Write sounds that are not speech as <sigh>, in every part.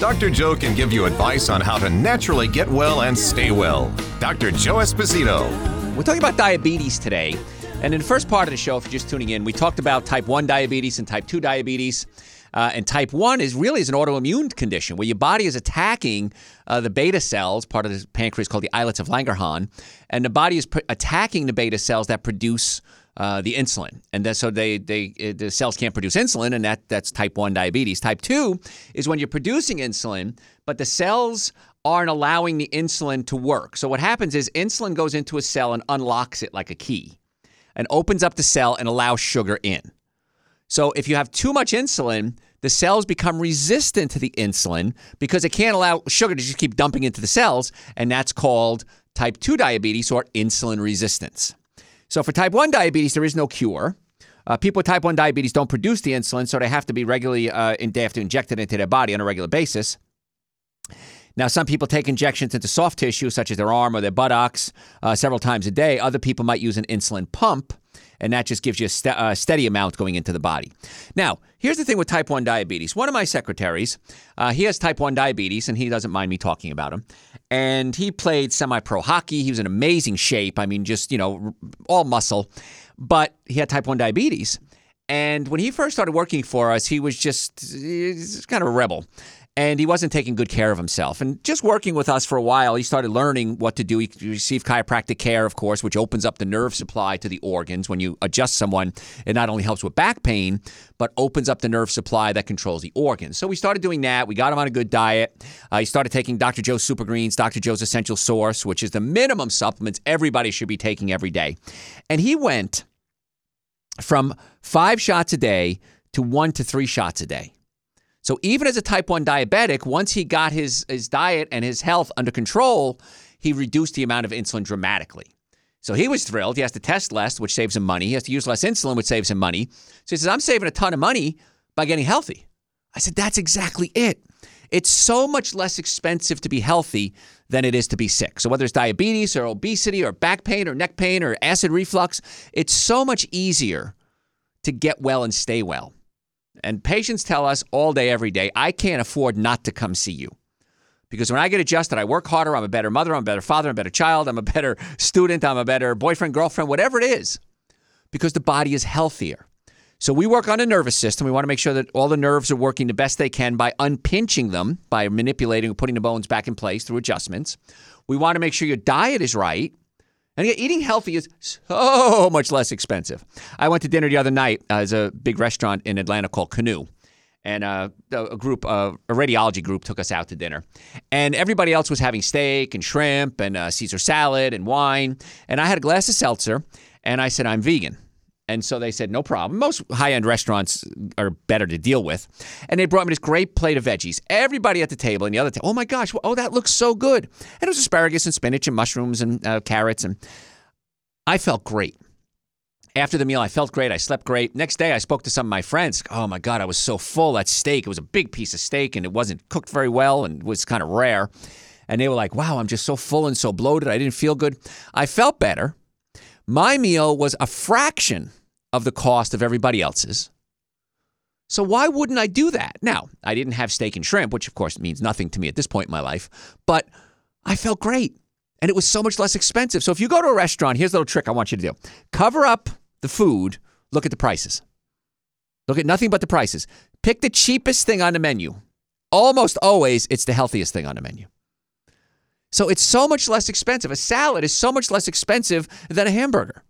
Dr. Joe can give you advice on how to naturally get well and stay well. Dr. Joe Esposito. We're talking about diabetes today. And in the first part of the show, if you're just tuning in, we talked about type 1 diabetes and type 2 diabetes. Uh, and type 1 is really is an autoimmune condition where your body is attacking uh, the beta cells, part of the pancreas called the islets of Langerhans, and the body is pr- attacking the beta cells that produce uh, the insulin, and that, so they they uh, the cells can't produce insulin, and that that's type one diabetes. Type two is when you're producing insulin, but the cells aren't allowing the insulin to work. So what happens is insulin goes into a cell and unlocks it like a key, and opens up the cell and allows sugar in. So if you have too much insulin, the cells become resistant to the insulin because it can't allow sugar to just keep dumping into the cells, and that's called type 2 diabetes or insulin resistance. So for type 1 diabetes, there is no cure. Uh, people with type 1 diabetes don't produce the insulin, so they have to be regularly, uh, in, they have to inject it into their body on a regular basis. Now, some people take injections into soft tissue, such as their arm or their buttocks, uh, several times a day. Other people might use an insulin pump, and that just gives you a st- uh, steady amount going into the body. Now, here's the thing with type 1 diabetes. One of my secretaries, uh, he has type 1 diabetes, and he doesn't mind me talking about him. And he played semi pro hockey. He was in amazing shape. I mean, just, you know, all muscle. But he had type 1 diabetes. And when he first started working for us, he was just kind of a rebel and he wasn't taking good care of himself. And just working with us for a while, he started learning what to do. He received chiropractic care, of course, which opens up the nerve supply to the organs. When you adjust someone, it not only helps with back pain, but opens up the nerve supply that controls the organs. So we started doing that. We got him on a good diet. Uh, he started taking Dr. Joe's Super Greens, Dr. Joe's Essential Source, which is the minimum supplements everybody should be taking every day. And he went from five shots a day to one to three shots a day. So even as a type 1 diabetic, once he got his, his diet and his health under control, he reduced the amount of insulin dramatically. So he was thrilled. He has to test less, which saves him money. He has to use less insulin, which saves him money. So he says, I'm saving a ton of money by getting healthy. I said, That's exactly it. It's so much less expensive to be healthy than it is to be sick. So whether it's diabetes or obesity or back pain or neck pain or acid reflux, it's so much easier to get well and stay well. And patients tell us all day, every day, I can't afford not to come see you. Because when I get adjusted, I work harder. I'm a better mother. I'm a better father. I'm a better child. I'm a better student. I'm a better boyfriend, girlfriend, whatever it is. Because the body is healthier. So we work on the nervous system. We want to make sure that all the nerves are working the best they can by unpinching them, by manipulating, or putting the bones back in place through adjustments. We want to make sure your diet is right. And eating healthy is so much less expensive. I went to dinner the other night. Uh, there's a big restaurant in Atlanta called Canoe. And uh, a group, uh, a radiology group, took us out to dinner, and everybody else was having steak and shrimp and uh, Caesar salad and wine, and I had a glass of seltzer, and I said I'm vegan, and so they said, no problem. Most high end restaurants are better to deal with. And they brought me this great plate of veggies. Everybody at the table and the other table, oh my gosh, oh, that looks so good. And it was asparagus and spinach and mushrooms and uh, carrots. And I felt great. After the meal, I felt great. I slept great. Next day, I spoke to some of my friends. Oh my God, I was so full. That steak, it was a big piece of steak and it wasn't cooked very well and was kind of rare. And they were like, wow, I'm just so full and so bloated. I didn't feel good. I felt better. My meal was a fraction of the cost of everybody else's. So why wouldn't I do that? Now, I didn't have steak and shrimp, which of course means nothing to me at this point in my life, but I felt great. And it was so much less expensive. So if you go to a restaurant, here's a little trick I want you to do. Cover up the food, look at the prices. Look at nothing but the prices. Pick the cheapest thing on the menu. Almost always, it's the healthiest thing on the menu. So it's so much less expensive. A salad is so much less expensive than a hamburger.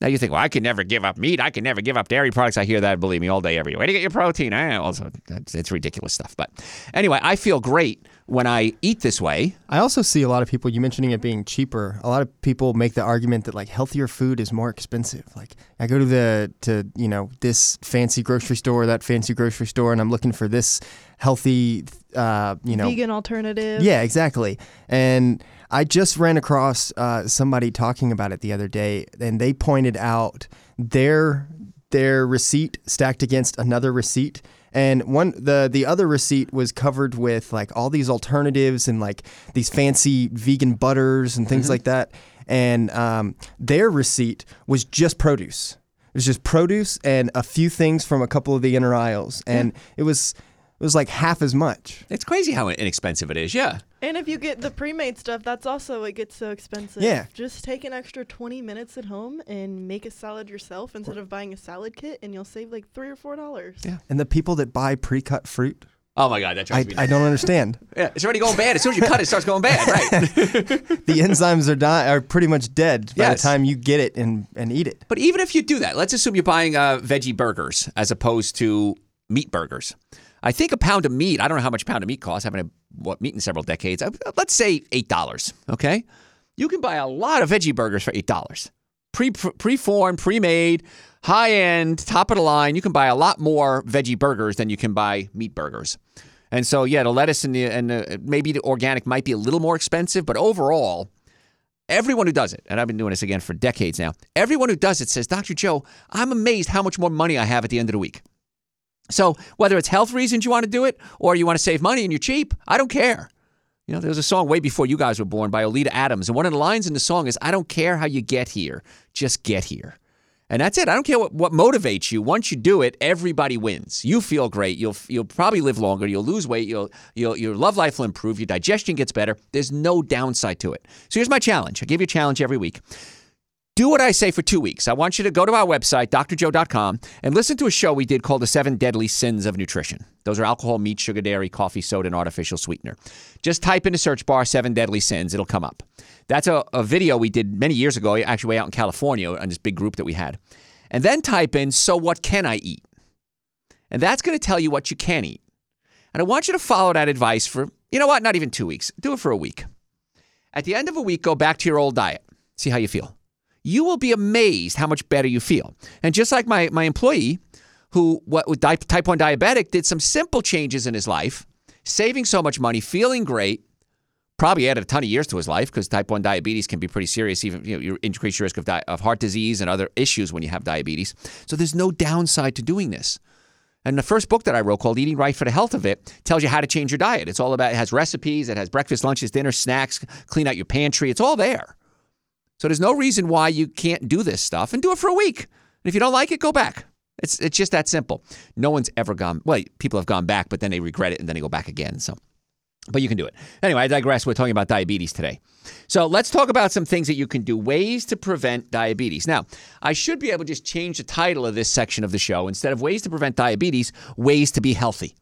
Now you think, well, I can never give up meat. I can never give up dairy products. I hear that, believe me, all day, every do you get your protein? Eh, also, it's ridiculous stuff. But anyway, I feel great when I eat this way. I also see a lot of people, you mentioning it being cheaper. A lot of people make the argument that like healthier food is more expensive. Like I go to the, to, you know, this fancy grocery store, that fancy grocery store, and I'm looking for this healthy, uh, you know, vegan alternative. Yeah, exactly. And I just ran across uh, somebody talking about it the other day, and they pointed out their their receipt stacked against another receipt and one the the other receipt was covered with like all these alternatives and like these fancy vegan butters and things mm-hmm. like that and um, their receipt was just produce it was just produce and a few things from a couple of the inner aisles and yeah. it was it was like half as much. It's crazy how inexpensive it is. Yeah. And if you get the pre-made stuff, that's also it gets so expensive. Yeah. Just take an extra 20 minutes at home and make a salad yourself instead of buying a salad kit, and you'll save like three or four dollars. Yeah. And the people that buy pre-cut fruit. Oh my God, that I, I don't understand. <laughs> yeah, it's already going bad. As soon as you cut it, it starts going bad. Right. <laughs> the enzymes are die are pretty much dead by yes. the time you get it and, and eat it. But even if you do that, let's assume you're buying uh, veggie burgers as opposed to meat burgers. I think a pound of meat, I don't know how much a pound of meat costs. I haven't had what, meat in several decades. Uh, let's say $8, okay? You can buy a lot of veggie burgers for $8. Pre pre-formed, pre-made, high-end, top of the line. You can buy a lot more veggie burgers than you can buy meat burgers. And so, yeah, the lettuce and the, and the, maybe the organic might be a little more expensive, but overall, everyone who does it, and I've been doing this again for decades now, everyone who does it says, Dr. Joe, I'm amazed how much more money I have at the end of the week. So whether it's health reasons you want to do it or you want to save money and you're cheap, I don't care. You know, there was a song way before you guys were born by Oleta Adams, and one of the lines in the song is, "I don't care how you get here, just get here." And that's it. I don't care what, what motivates you. Once you do it, everybody wins. You feel great. You'll you'll probably live longer. You'll lose weight. You'll, you'll your love life will improve. Your digestion gets better. There's no downside to it. So here's my challenge. I give you a challenge every week. Do what I say for two weeks. I want you to go to our website, drjoe.com, and listen to a show we did called The Seven Deadly Sins of Nutrition. Those are alcohol, meat, sugar, dairy, coffee, soda, and artificial sweetener. Just type in the search bar Seven Deadly Sins, it'll come up. That's a, a video we did many years ago, actually, way out in California, on this big group that we had. And then type in, So what can I eat? And that's going to tell you what you can eat. And I want you to follow that advice for, you know what, not even two weeks. Do it for a week. At the end of a week, go back to your old diet. See how you feel you will be amazed how much better you feel. And just like my, my employee, who what, with type 1 diabetic did some simple changes in his life, saving so much money, feeling great, probably added a ton of years to his life because type 1 diabetes can be pretty serious. Even you, know, you increase your risk of, di- of heart disease and other issues when you have diabetes. So there's no downside to doing this. And the first book that I wrote called Eating Right for the Health of It tells you how to change your diet. It's all about, it has recipes, it has breakfast, lunches, dinner, snacks, clean out your pantry. It's all there. So there's no reason why you can't do this stuff and do it for a week. And if you don't like it, go back. It's it's just that simple. No one's ever gone. Well, people have gone back, but then they regret it and then they go back again. So, but you can do it anyway. I digress. We're talking about diabetes today. So let's talk about some things that you can do, ways to prevent diabetes. Now, I should be able to just change the title of this section of the show instead of ways to prevent diabetes, ways to be healthy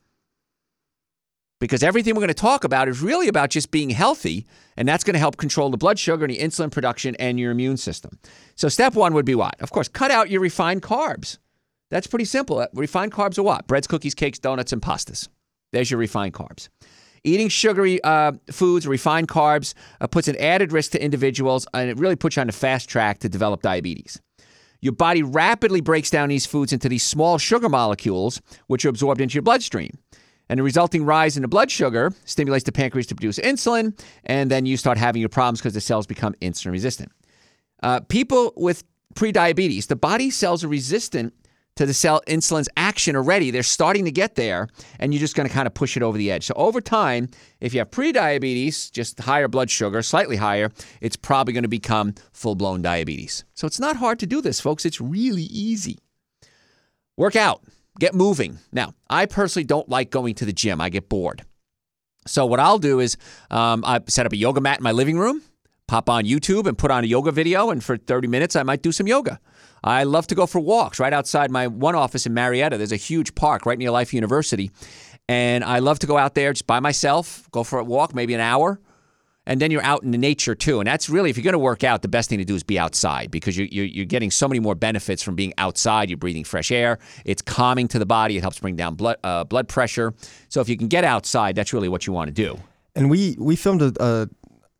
because everything we're going to talk about is really about just being healthy, and that's going to help control the blood sugar and the insulin production and your immune system. So, step one would be what? Of course, cut out your refined carbs. That's pretty simple. Uh, refined carbs are what? Breads, cookies, cakes, donuts, and pastas. There's your refined carbs. Eating sugary uh, foods, refined carbs, uh, puts an added risk to individuals, and it really puts you on the fast track to develop diabetes. Your body rapidly breaks down these foods into these small sugar molecules, which are absorbed into your bloodstream. And the resulting rise in the blood sugar stimulates the pancreas to produce insulin, and then you start having your problems because the cells become insulin resistant. Uh, people with prediabetes, the body cells are resistant to the cell insulin's action already. They're starting to get there, and you're just going to kind of push it over the edge. So over time, if you have prediabetes, just higher blood sugar, slightly higher, it's probably going to become full blown diabetes. So it's not hard to do this, folks. It's really easy. Work out get moving. Now, I personally don't like going to the gym, I get bored. So, what I'll do is um, I set up a yoga mat in my living room, pop on YouTube and put on a yoga video, and for 30 minutes, I might do some yoga. I love to go for walks right outside my one office in Marietta. There's a huge park right near Life University. And I love to go out there just by myself, go for a walk, maybe an hour and then you're out in the nature too. And that's really, if you're going to work out, the best thing to do is be outside because you're, you're, getting so many more benefits from being outside. You're breathing fresh air. It's calming to the body. It helps bring down blood uh, blood pressure. So if you can get outside, that's really what you want to do. And we we filmed a, a,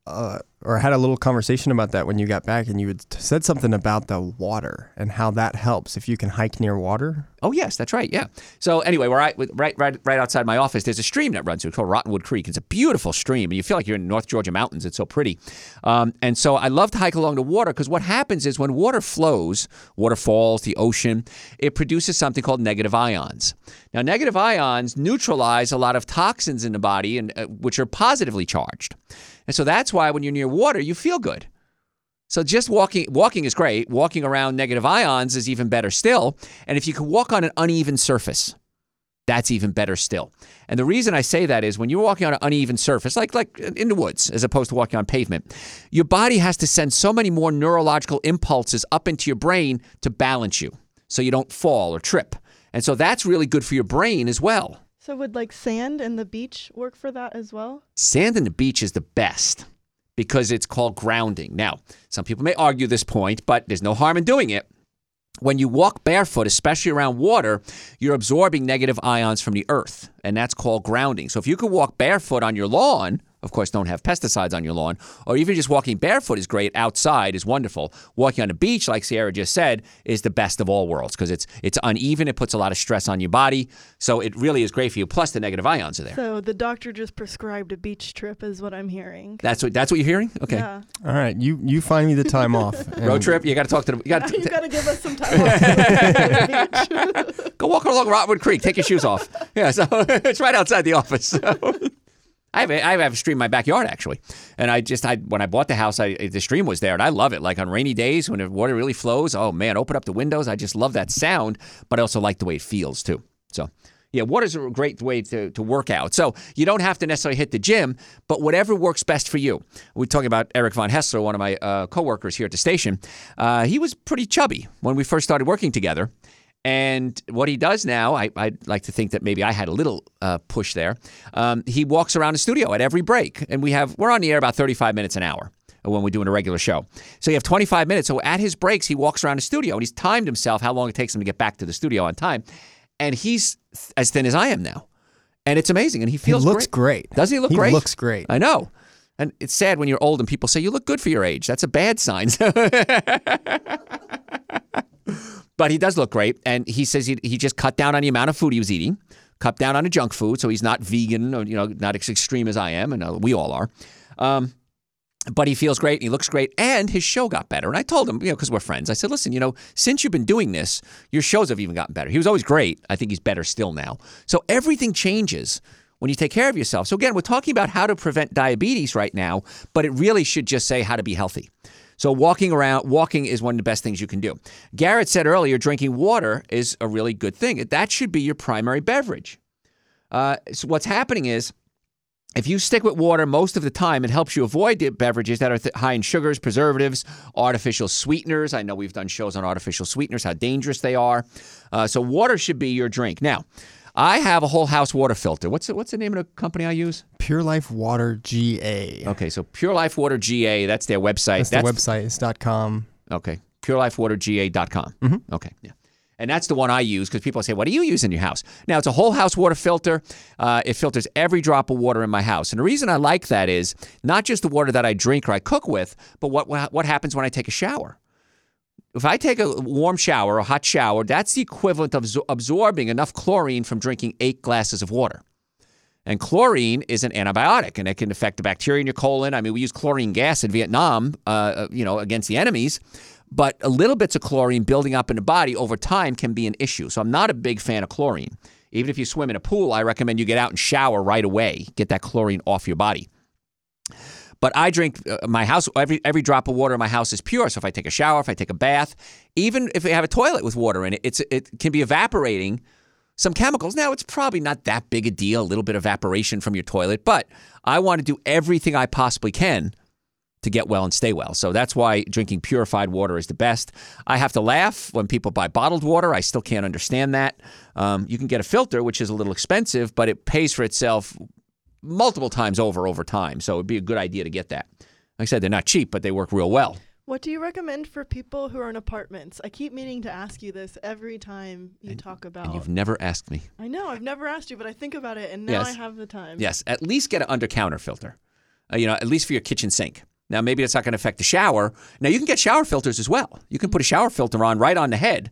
a or had a little conversation about that when you got back, and you had said something about the water and how that helps if you can hike near water. Oh yes, that's right. Yeah. So anyway, where I right right right right outside my office, there's a stream that runs through called Rottenwood Creek. It's a beautiful stream, and you feel like you're in North Georgia mountains. It's so pretty. Um, and so I love to hike along the water because what happens is when water flows, waterfalls, the ocean, it produces something called negative ions. Now, negative ions neutralize a lot of toxins in the body, and uh, which are positively charged. And so that's why when you're near water, you feel good. So just walking walking is great. Walking around negative ions is even better still. And if you can walk on an uneven surface, that's even better still. And the reason I say that is when you're walking on an uneven surface, like like in the woods, as opposed to walking on pavement, your body has to send so many more neurological impulses up into your brain to balance you, so you don't fall or trip. And so that's really good for your brain as well. So would like sand and the beach work for that as well? Sand and the beach is the best because it's called grounding. Now, some people may argue this point, but there's no harm in doing it. When you walk barefoot, especially around water, you're absorbing negative ions from the earth, and that's called grounding. So if you could walk barefoot on your lawn, of course, don't have pesticides on your lawn, or even just walking barefoot is great. Outside is wonderful. Walking on a beach, like Sierra just said, is the best of all worlds because it's it's uneven. It puts a lot of stress on your body, so it really is great for you. Plus, the negative ions are there. So the doctor just prescribed a beach trip, is what I'm hearing. That's what that's what you're hearing. Okay. Yeah. All right, you you find me the time off. <laughs> Road trip. You got to talk to the. You got <laughs> you to gotta give us some time <laughs> off. go to go walk along Rottenwood Creek. Take your shoes off. Yeah. So it's right outside the office. So. I have, a, I have a stream in my backyard actually, and I just I when I bought the house, I the stream was there, and I love it. Like on rainy days when the water really flows, oh man, open up the windows. I just love that sound, but I also like the way it feels too. So yeah, water's a great way to, to work out. So you don't have to necessarily hit the gym, but whatever works best for you. We're talking about Eric Von Haessler, one of my uh, coworkers here at the station. Uh, he was pretty chubby when we first started working together. And what he does now, I, I'd like to think that maybe I had a little uh, push there. Um, he walks around the studio at every break, and we have we're on the air about 35 minutes an hour when we're doing a regular show. So you have 25 minutes. So at his breaks, he walks around the studio, and he's timed himself how long it takes him to get back to the studio on time. And he's th- as thin as I am now, and it's amazing. And he feels He looks great. Doesn't he look great? he great? looks great. I know. And it's sad when you're old and people say you look good for your age. That's a bad sign. <laughs> but he does look great. And he says he, he just cut down on the amount of food he was eating, cut down on the junk food. So he's not vegan or, you know, not as extreme as I am. And uh, we all are. Um, but he feels great and he looks great and his show got better and i told him you know because we're friends i said listen you know since you've been doing this your shows have even gotten better he was always great i think he's better still now so everything changes when you take care of yourself so again we're talking about how to prevent diabetes right now but it really should just say how to be healthy so walking around walking is one of the best things you can do garrett said earlier drinking water is a really good thing that should be your primary beverage uh, so what's happening is if you stick with water most of the time, it helps you avoid the beverages that are th- high in sugars, preservatives, artificial sweeteners. I know we've done shows on artificial sweeteners, how dangerous they are. Uh, so water should be your drink. Now, I have a whole house water filter. What's the, what's the name of the company I use? Pure Life Water GA. Okay, so Pure Life Water GA. That's their website. That's the website. It's dot .com. Okay. PureLifeWaterGA.com. Okay. Yeah. And that's the one I use because people say, What do you use in your house? Now, it's a whole house water filter. Uh, it filters every drop of water in my house. And the reason I like that is not just the water that I drink or I cook with, but what, what happens when I take a shower. If I take a warm shower, or a hot shower, that's the equivalent of absorbing enough chlorine from drinking eight glasses of water. And chlorine is an antibiotic, and it can affect the bacteria in your colon. I mean, we use chlorine gas in Vietnam, uh, you know, against the enemies. But a little bits of chlorine building up in the body over time can be an issue. So I'm not a big fan of chlorine. Even if you swim in a pool, I recommend you get out and shower right away. Get that chlorine off your body. But I drink uh, my house. Every every drop of water in my house is pure. So if I take a shower, if I take a bath, even if I have a toilet with water in it, it's it can be evaporating some chemicals. Now it's probably not that big a deal. A little bit of evaporation from your toilet, but I want to do everything I possibly can to get well and stay well. So that's why drinking purified water is the best. I have to laugh when people buy bottled water. I still can't understand that. Um, you can get a filter, which is a little expensive, but it pays for itself multiple times over over time. So it'd be a good idea to get that. Like I said, they're not cheap, but they work real well. What do you recommend for people who are in apartments? I keep meaning to ask you this every time you talk about. And you've never asked me. I know I've never asked you, but I think about it, and now Yes. I have the time. Yes, at least get an under counter filter. Uh, you know, at least for your kitchen sink. Now, maybe that's not going to affect the shower. Now, you can get shower filters as well. You can put a shower filter on right on the head,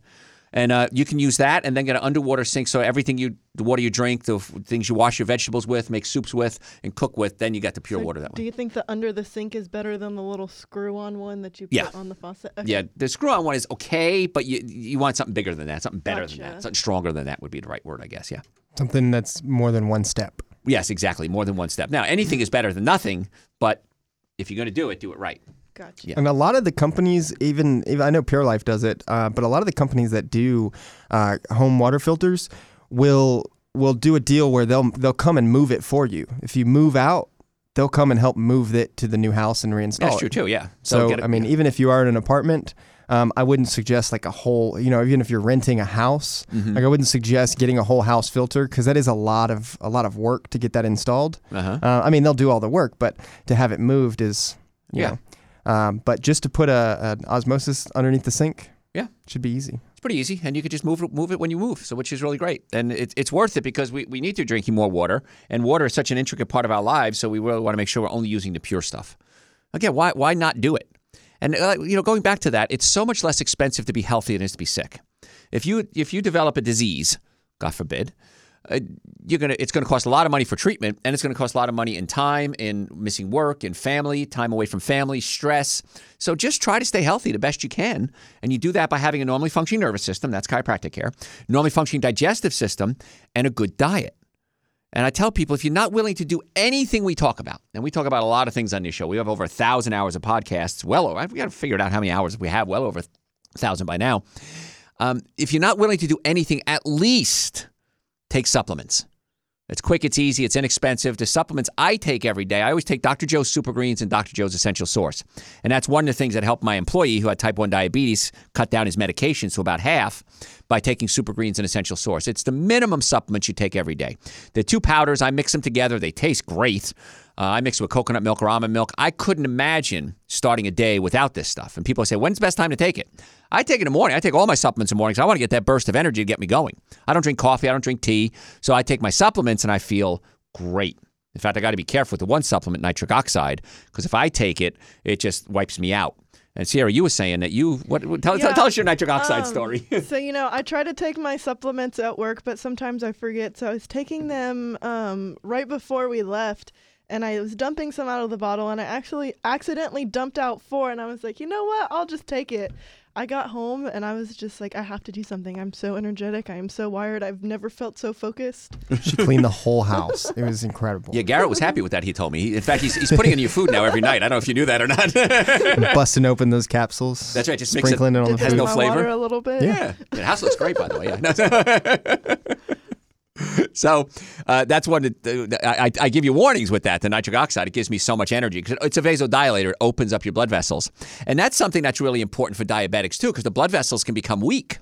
and uh, you can use that, and then get an underwater sink. So everything you, the water you drink, the f- things you wash your vegetables with, make soups with, and cook with, then you got the pure So water that way. Do you think the under the sink is better than the little screw-on one that you put Yeah. on the faucet? Okay. Yeah, the screw-on one is okay, but you you want something bigger than that, something better than that, something stronger than that would be the right word, I guess. Yeah. Something that's more than one step. Yes, exactly. More than one step. Now, anything is better than nothing, but if you're going to do it, do it right. Gotcha. Yeah. And a lot of the companies, even, even I know Pure Life does it, uh, but a lot of the companies that do uh, home water filters will will do a deal where they'll they'll come and move it for you. If you move out, they'll come and help move it to the new house and reinstall That's it. true too. Yeah. So, it- I mean, even if you are in an apartment, um, I wouldn't suggest like a whole. You know, even if you're renting a house, Mm-hmm. like I wouldn't suggest getting a whole house filter because that is a lot of a lot of work to get that installed. Uh-huh. Uh, I mean, they'll do all the work, but to have it moved is, you Yeah. know. Um, but just to put a, an osmosis underneath the sink, Yeah. should be easy. It's pretty easy, and you could just move it, move it when you move. So, which is really great, and it's it's worth it because we, we need to drinking more water, and water is such an intricate part of our lives. So we really want to make sure we're only using the pure stuff. Again, why why not do it? And uh, you know, going back to that, it's so much less expensive to be healthy than it is to be sick. If you if you develop a disease, God forbid, uh, you're gonna it's gonna cost a lot of money for treatment, and it's gonna cost a lot of money in time, in missing work, in family, time away from family, stress. So just try to stay healthy the best you can, and you do that by having a normally functioning nervous system. That's chiropractic care, normally functioning digestive system, and a good diet. And I tell people if you're not willing to do anything we talk about, and we talk about a lot of things on this show, we have over a thousand hours of podcasts. Well, over, we got to figure out how many hours we have. Well over a thousand by now. Um, if you're not willing to do anything, at least take supplements. It's quick, it's easy, it's inexpensive. The supplements I take every day, I always take Dr. Joe's Super Greens and Dr. Joe's Essential Source. And that's one of the things that helped my employee who had type 1 diabetes cut down his medication to about half by taking Super Greens and Essential Source. It's the minimum supplements you take every day. The two powders, I mix them together, they taste great. Uh, I mix it with coconut milk or almond milk. I couldn't imagine starting a day without this stuff. And people say, when's the best time to take it? I take it in the morning. I take all my supplements in the morning because I want to get that burst of energy to get me going. I don't drink coffee. I don't drink tea. So I take my supplements and I feel great. In fact, I got to be careful with the one supplement, nitric oxide, because if I take it, it just wipes me out. And Sierra, you were saying that you what? what- Tell, tell, tell us your nitric oxide um, story. <laughs> so you know, I try to take my supplements at work, but sometimes I forget. So I was taking them um, right before we left, and I was dumping some out of the bottle, and I actually accidentally dumped out four, and I was like, you know what? I'll just take it. I got home and I was just like, I have to do something. I'm so energetic. I am so wired. I've never felt so focused. She cleaned the whole house. It was incredible. yeah, Garrett was happy with that. He told me. He- In fact, he's, he's putting it in your food now every night. I don't know if you knew that or not. <laughs> Busting open those capsules. That's right, just mix it- sprinkling it, on the Dipping has food. no my flavor? water a little bit. Yeah, the house looks great, by the way. Yeah. <laughs> <laughs> so uh, that's one. That, uh, I, I give you warnings with that. The nitric oxide it gives me so much energy because it's a vasodilator. It opens up your blood vessels, and that's something that's really important for diabetics too, because the blood vessels can become weak.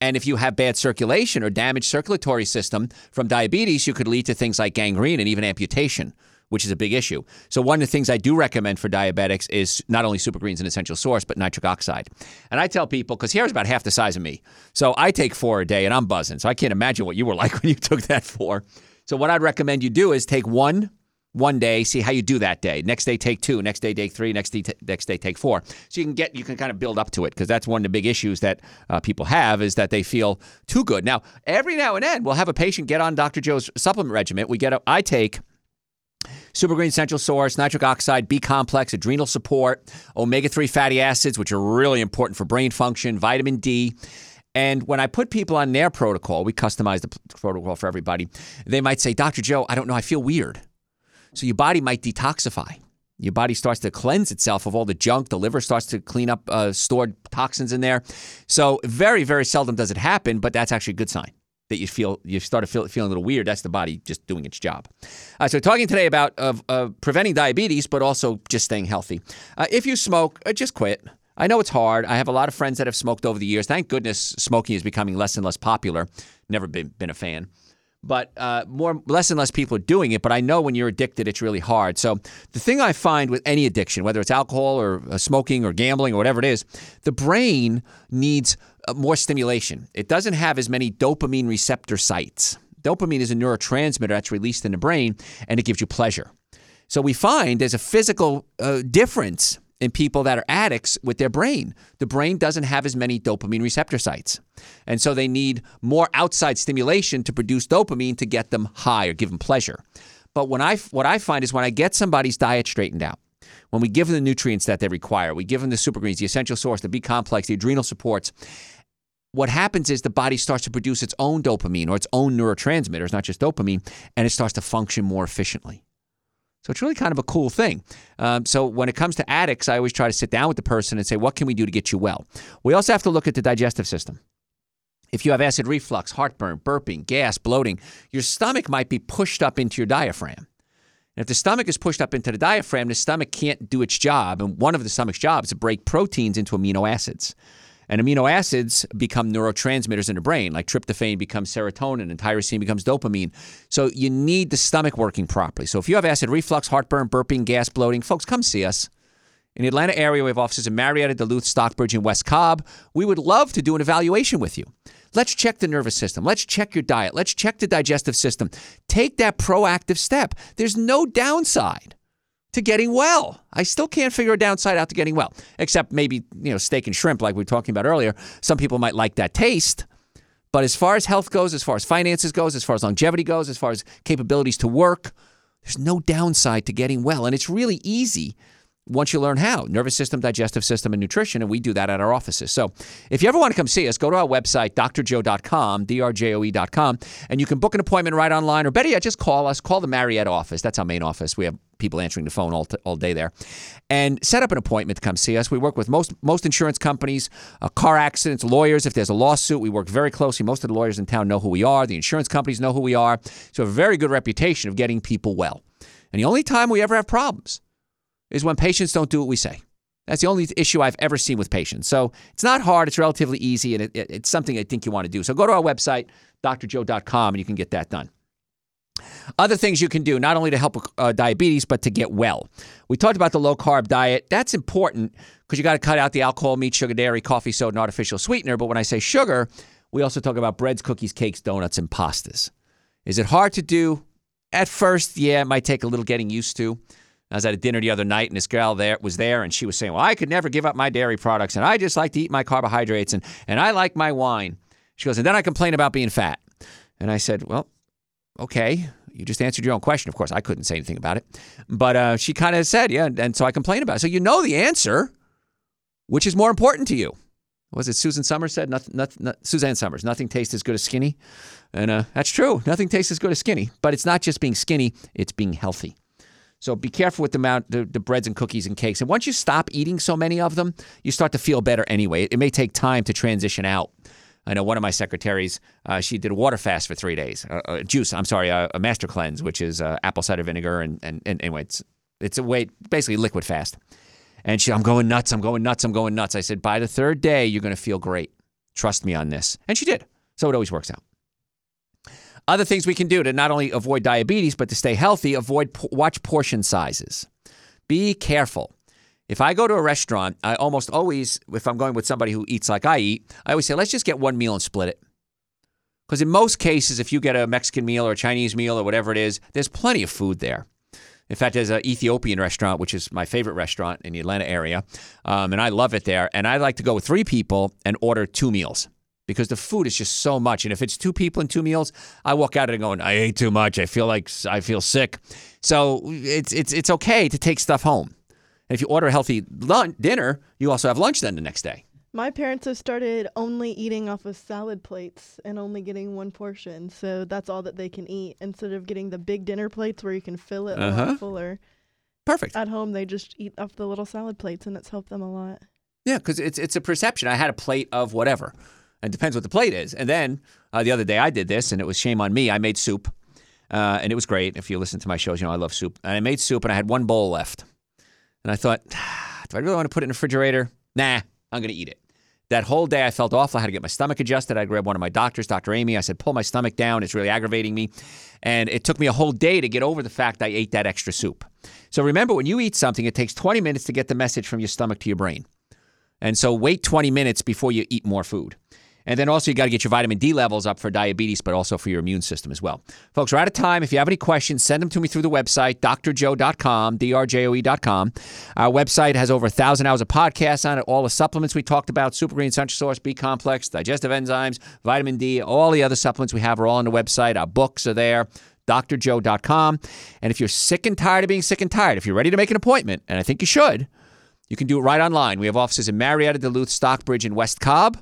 And if you have bad circulation or damaged circulatory system from diabetes, you could lead to things like gangrene and even amputation, which is a big issue. So one of the things I do recommend for diabetics is not only super greens and essential source, but nitric oxide. And I tell people because Sierra's about half the size of me, so I take four a day, and I'm buzzing. So I can't imagine what you were <laughs> like when you took that four. So what I'd recommend you do is take one one day, see how you do that day. Next day, take two. Next day, take three. Next day, t- next day, take four. So you can get, you can kind of build up to it because that's one of the big issues that uh, people have is that they feel too good. Now, every now and then, we'll have a patient get on Dr. Joe's supplement regimen. We get, a, I take Super Green Essential Source, nitric oxide, B complex, adrenal support, omega 3 fatty acids, which are really important for brain function, vitamin D. And when I put people on their protocol, we customize the protocol for everybody. They might say, Dr. Joe, I don't know, I feel weird. So your body might detoxify. Your body starts to cleanse itself of all the junk. The liver starts to clean up uh, stored toxins in there. So very, very seldom does it happen, but that's actually a good sign that you feel you start feel feeling a little weird. That's the body just doing its job. Uh, so talking today about uh, uh, preventing diabetes, but also just staying healthy. Uh, if you smoke, uh, just quit. I know it's hard. I have a lot of friends that have smoked over the years. Thank goodness smoking is becoming less and less popular. Never been been a fan. but uh, more less and less people are doing it. But I know when you're addicted, it's really hard. So the thing I find with any addiction, whether it's alcohol or smoking or gambling or whatever it is, the brain needs more stimulation. It doesn't have as many dopamine receptor sites. Dopamine is a neurotransmitter that's released in the brain, and it gives you pleasure. So we find there's a physical uh, difference in people that are addicts with their brain. The brain doesn't have as many dopamine receptor sites. And so they need more outside stimulation to produce dopamine to get them high or give them pleasure. But when I, what I find is when I get somebody's diet straightened out, when we give them the nutrients that they require, we give them the super greens, the essential source, the B complex, the adrenal supports, what happens is the body starts to produce its own dopamine or its own neurotransmitters, not just dopamine, and it starts to function more efficiently. So it's really kind of a cool thing. Um, so when it comes to addicts, I always try to sit down with the person and say, what can we do to get you well? We also have to look at the digestive system. If you have acid reflux, heartburn, burping, gas, bloating, your stomach might be pushed up into your diaphragm. And if the stomach is pushed up into the diaphragm, the stomach can't do its job. And one of the stomach's jobs is to break proteins into amino acids. And amino acids become neurotransmitters in the brain, like tryptophan becomes serotonin and tyrosine becomes dopamine. So you need the stomach working properly. So if you have acid reflux, heartburn, burping, gas, bloating, folks, come see us. In the Atlanta area, we have offices in Marietta, Duluth, Stockbridge, and West Cobb. We would love to do an evaluation with you. Let's check the nervous system. Let's check your diet. Let's check the digestive system. Take that proactive step. There's no downside to getting well. I still can't figure a downside out to getting well, except maybe, you know, steak and shrimp, like we were talking about earlier. Some people might like that taste. But as far as health goes, as far as finances goes, as far as longevity goes, as far as capabilities to work, there's no downside to getting well. And it's really easy once you learn how nervous system, digestive system, and nutrition. And we do that at our offices. So if you ever want to come see us, go to our website, drjoe.com, drjoe.com, and you can book an appointment right online. Or better yet, just call us. Call the Marietta office. That's our main office. We have people answering the phone all, t- all day there. And set up an appointment to come see us. We work with most, most insurance companies, uh, car accidents, lawyers. If there's a lawsuit, we work very closely. Most of the lawyers in town know who we are. The insurance companies know who we are. So a very good reputation of getting people well. And the only time we ever have problems is when patients don't do what we say. That's the only issue I've ever seen with patients. So it's not hard. It's relatively easy, and it, it, it's something I think you want to do. So go to our website, drjoe.com, and you can get that done. Other things you can do, not only to help uh, diabetes, but to get well. We talked about the low carb diet. That's important because you got to cut out the alcohol, meat, sugar, dairy, coffee, soda, and artificial sweetener. But when I say sugar, we also talk about breads, cookies, cakes, donuts, and pastas. Is it hard to do? At first, yeah, it might take a little getting used to. I was at a dinner the other night, and this girl there was there, and she was saying, "Well, I could never give up my dairy products, and I just like to eat my carbohydrates, and and I like my wine." She goes, and then I complain about being fat. And I said, "Well, okay, you just answered your own question. Of course, I couldn't say anything about it, but uh, she kind of said, yeah, and so I complained about it. So you know the answer. Which is more important to you? Was it Susan Somers said? Nothing, nothing, not, Suzanne Somers. Nothing tastes as good as skinny, and uh, that's true. Nothing tastes as good as skinny. But it's not just being skinny; it's being healthy. So be careful with the amount, the, the, breads and cookies and cakes. And once you stop eating so many of them, you start to feel better anyway. It may take time to transition out. I know one of my secretaries, uh, she did a water fast for three days. Uh, uh, juice, I'm sorry, uh, a master cleanse, which is uh, apple cider vinegar. And, and, and anyway, it's, it's a way, basically liquid fast. And she, I'm going nuts, I'm going nuts, I'm going nuts. I said, by the third day, you're going to feel great. Trust me on this. And she did. So it always works out. Other things we can do to not only avoid diabetes, but to stay healthy, avoid watch portion sizes. Be careful. If I go to a restaurant, I almost always, if I'm going with somebody who eats like I eat, I always say, let's just get one meal and split it. Because in most cases, if you get a Mexican meal or a Chinese meal or whatever it is, there's plenty of food there. In fact, there's an Ethiopian restaurant, which is my favorite restaurant in the Atlanta area, um, and I love it there. And I like to go with three people and order two meals because the food is just so much. And if it's two people and two meals, I walk out of it going, I ate too much. I feel like I feel sick. So it's it's it's okay to take stuff home. And if you order a healthy lunch, dinner, you also have lunch then the next day. My parents have started only eating off of salad plates and only getting one portion. So that's all that they can eat instead of getting the big dinner plates where you can fill it uh-huh. a lot fuller. Perfect. At home, they just eat off the little salad plates, and it's helped them a lot. Yeah, because it's it's a perception. I had a plate of whatever. It depends what the plate is. And then uh, the other day I did this, and it was shame on me. I made soup, uh, and it was great. If you listen to my shows, you know I love soup. And I made soup, and I had one bowl left. And I thought, do I really want to put it in the refrigerator? Nah, I'm going to eat it. That whole day I felt awful. I had to get my stomach adjusted. I grabbed one of my doctors, Dr. Amy. I said, pull my stomach down. It's really aggravating me. And it took me a whole day to get over the fact I ate that extra soup. So remember, when you eat something, it takes 20 minutes to get the message from your stomach to your brain. And so wait 20 minutes before you eat more food. And then also, you got to get your vitamin D levels up for diabetes, but also for your immune system as well. Folks, we're out of time. If you have any questions, send them to me through the website, drjoe.com, drjoe.com. Our website has over a thousand hours of podcasts on it, all the supplements we talked about Super Green, Essential Source, B Complex, digestive enzymes, vitamin D, all the other supplements we have are all on the website. Our books are there drjoe.com. And if you're sick and tired of being sick and tired, if you're ready to make an appointment, and I think you should, you can do it right online. We have offices in Marietta, Duluth, Stockbridge, and West Cobb.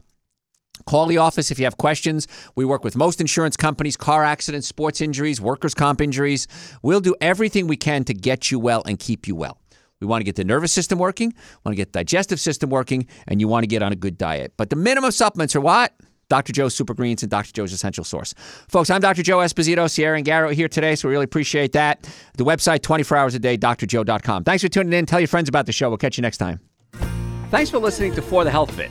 Call the office if you have questions. We work with most insurance companies, car accidents, sports injuries, workers' comp injuries. We'll do everything we can to get you well and keep you well. We want to get the nervous system working, want to get digestive system working, and you want to get on a good diet. But the minimum supplements are what? Dr. Joe's Super Greens and Dr. Joe's Essential Source. Folks, I'm Dr. Joe Esposito, Sierra and Garrett here today, so we really appreciate that. The website, 24 hours a day, drjoe.com. Thanks for tuning in. Tell your friends about the show. We'll catch you next time. Thanks for listening to For the Health of It.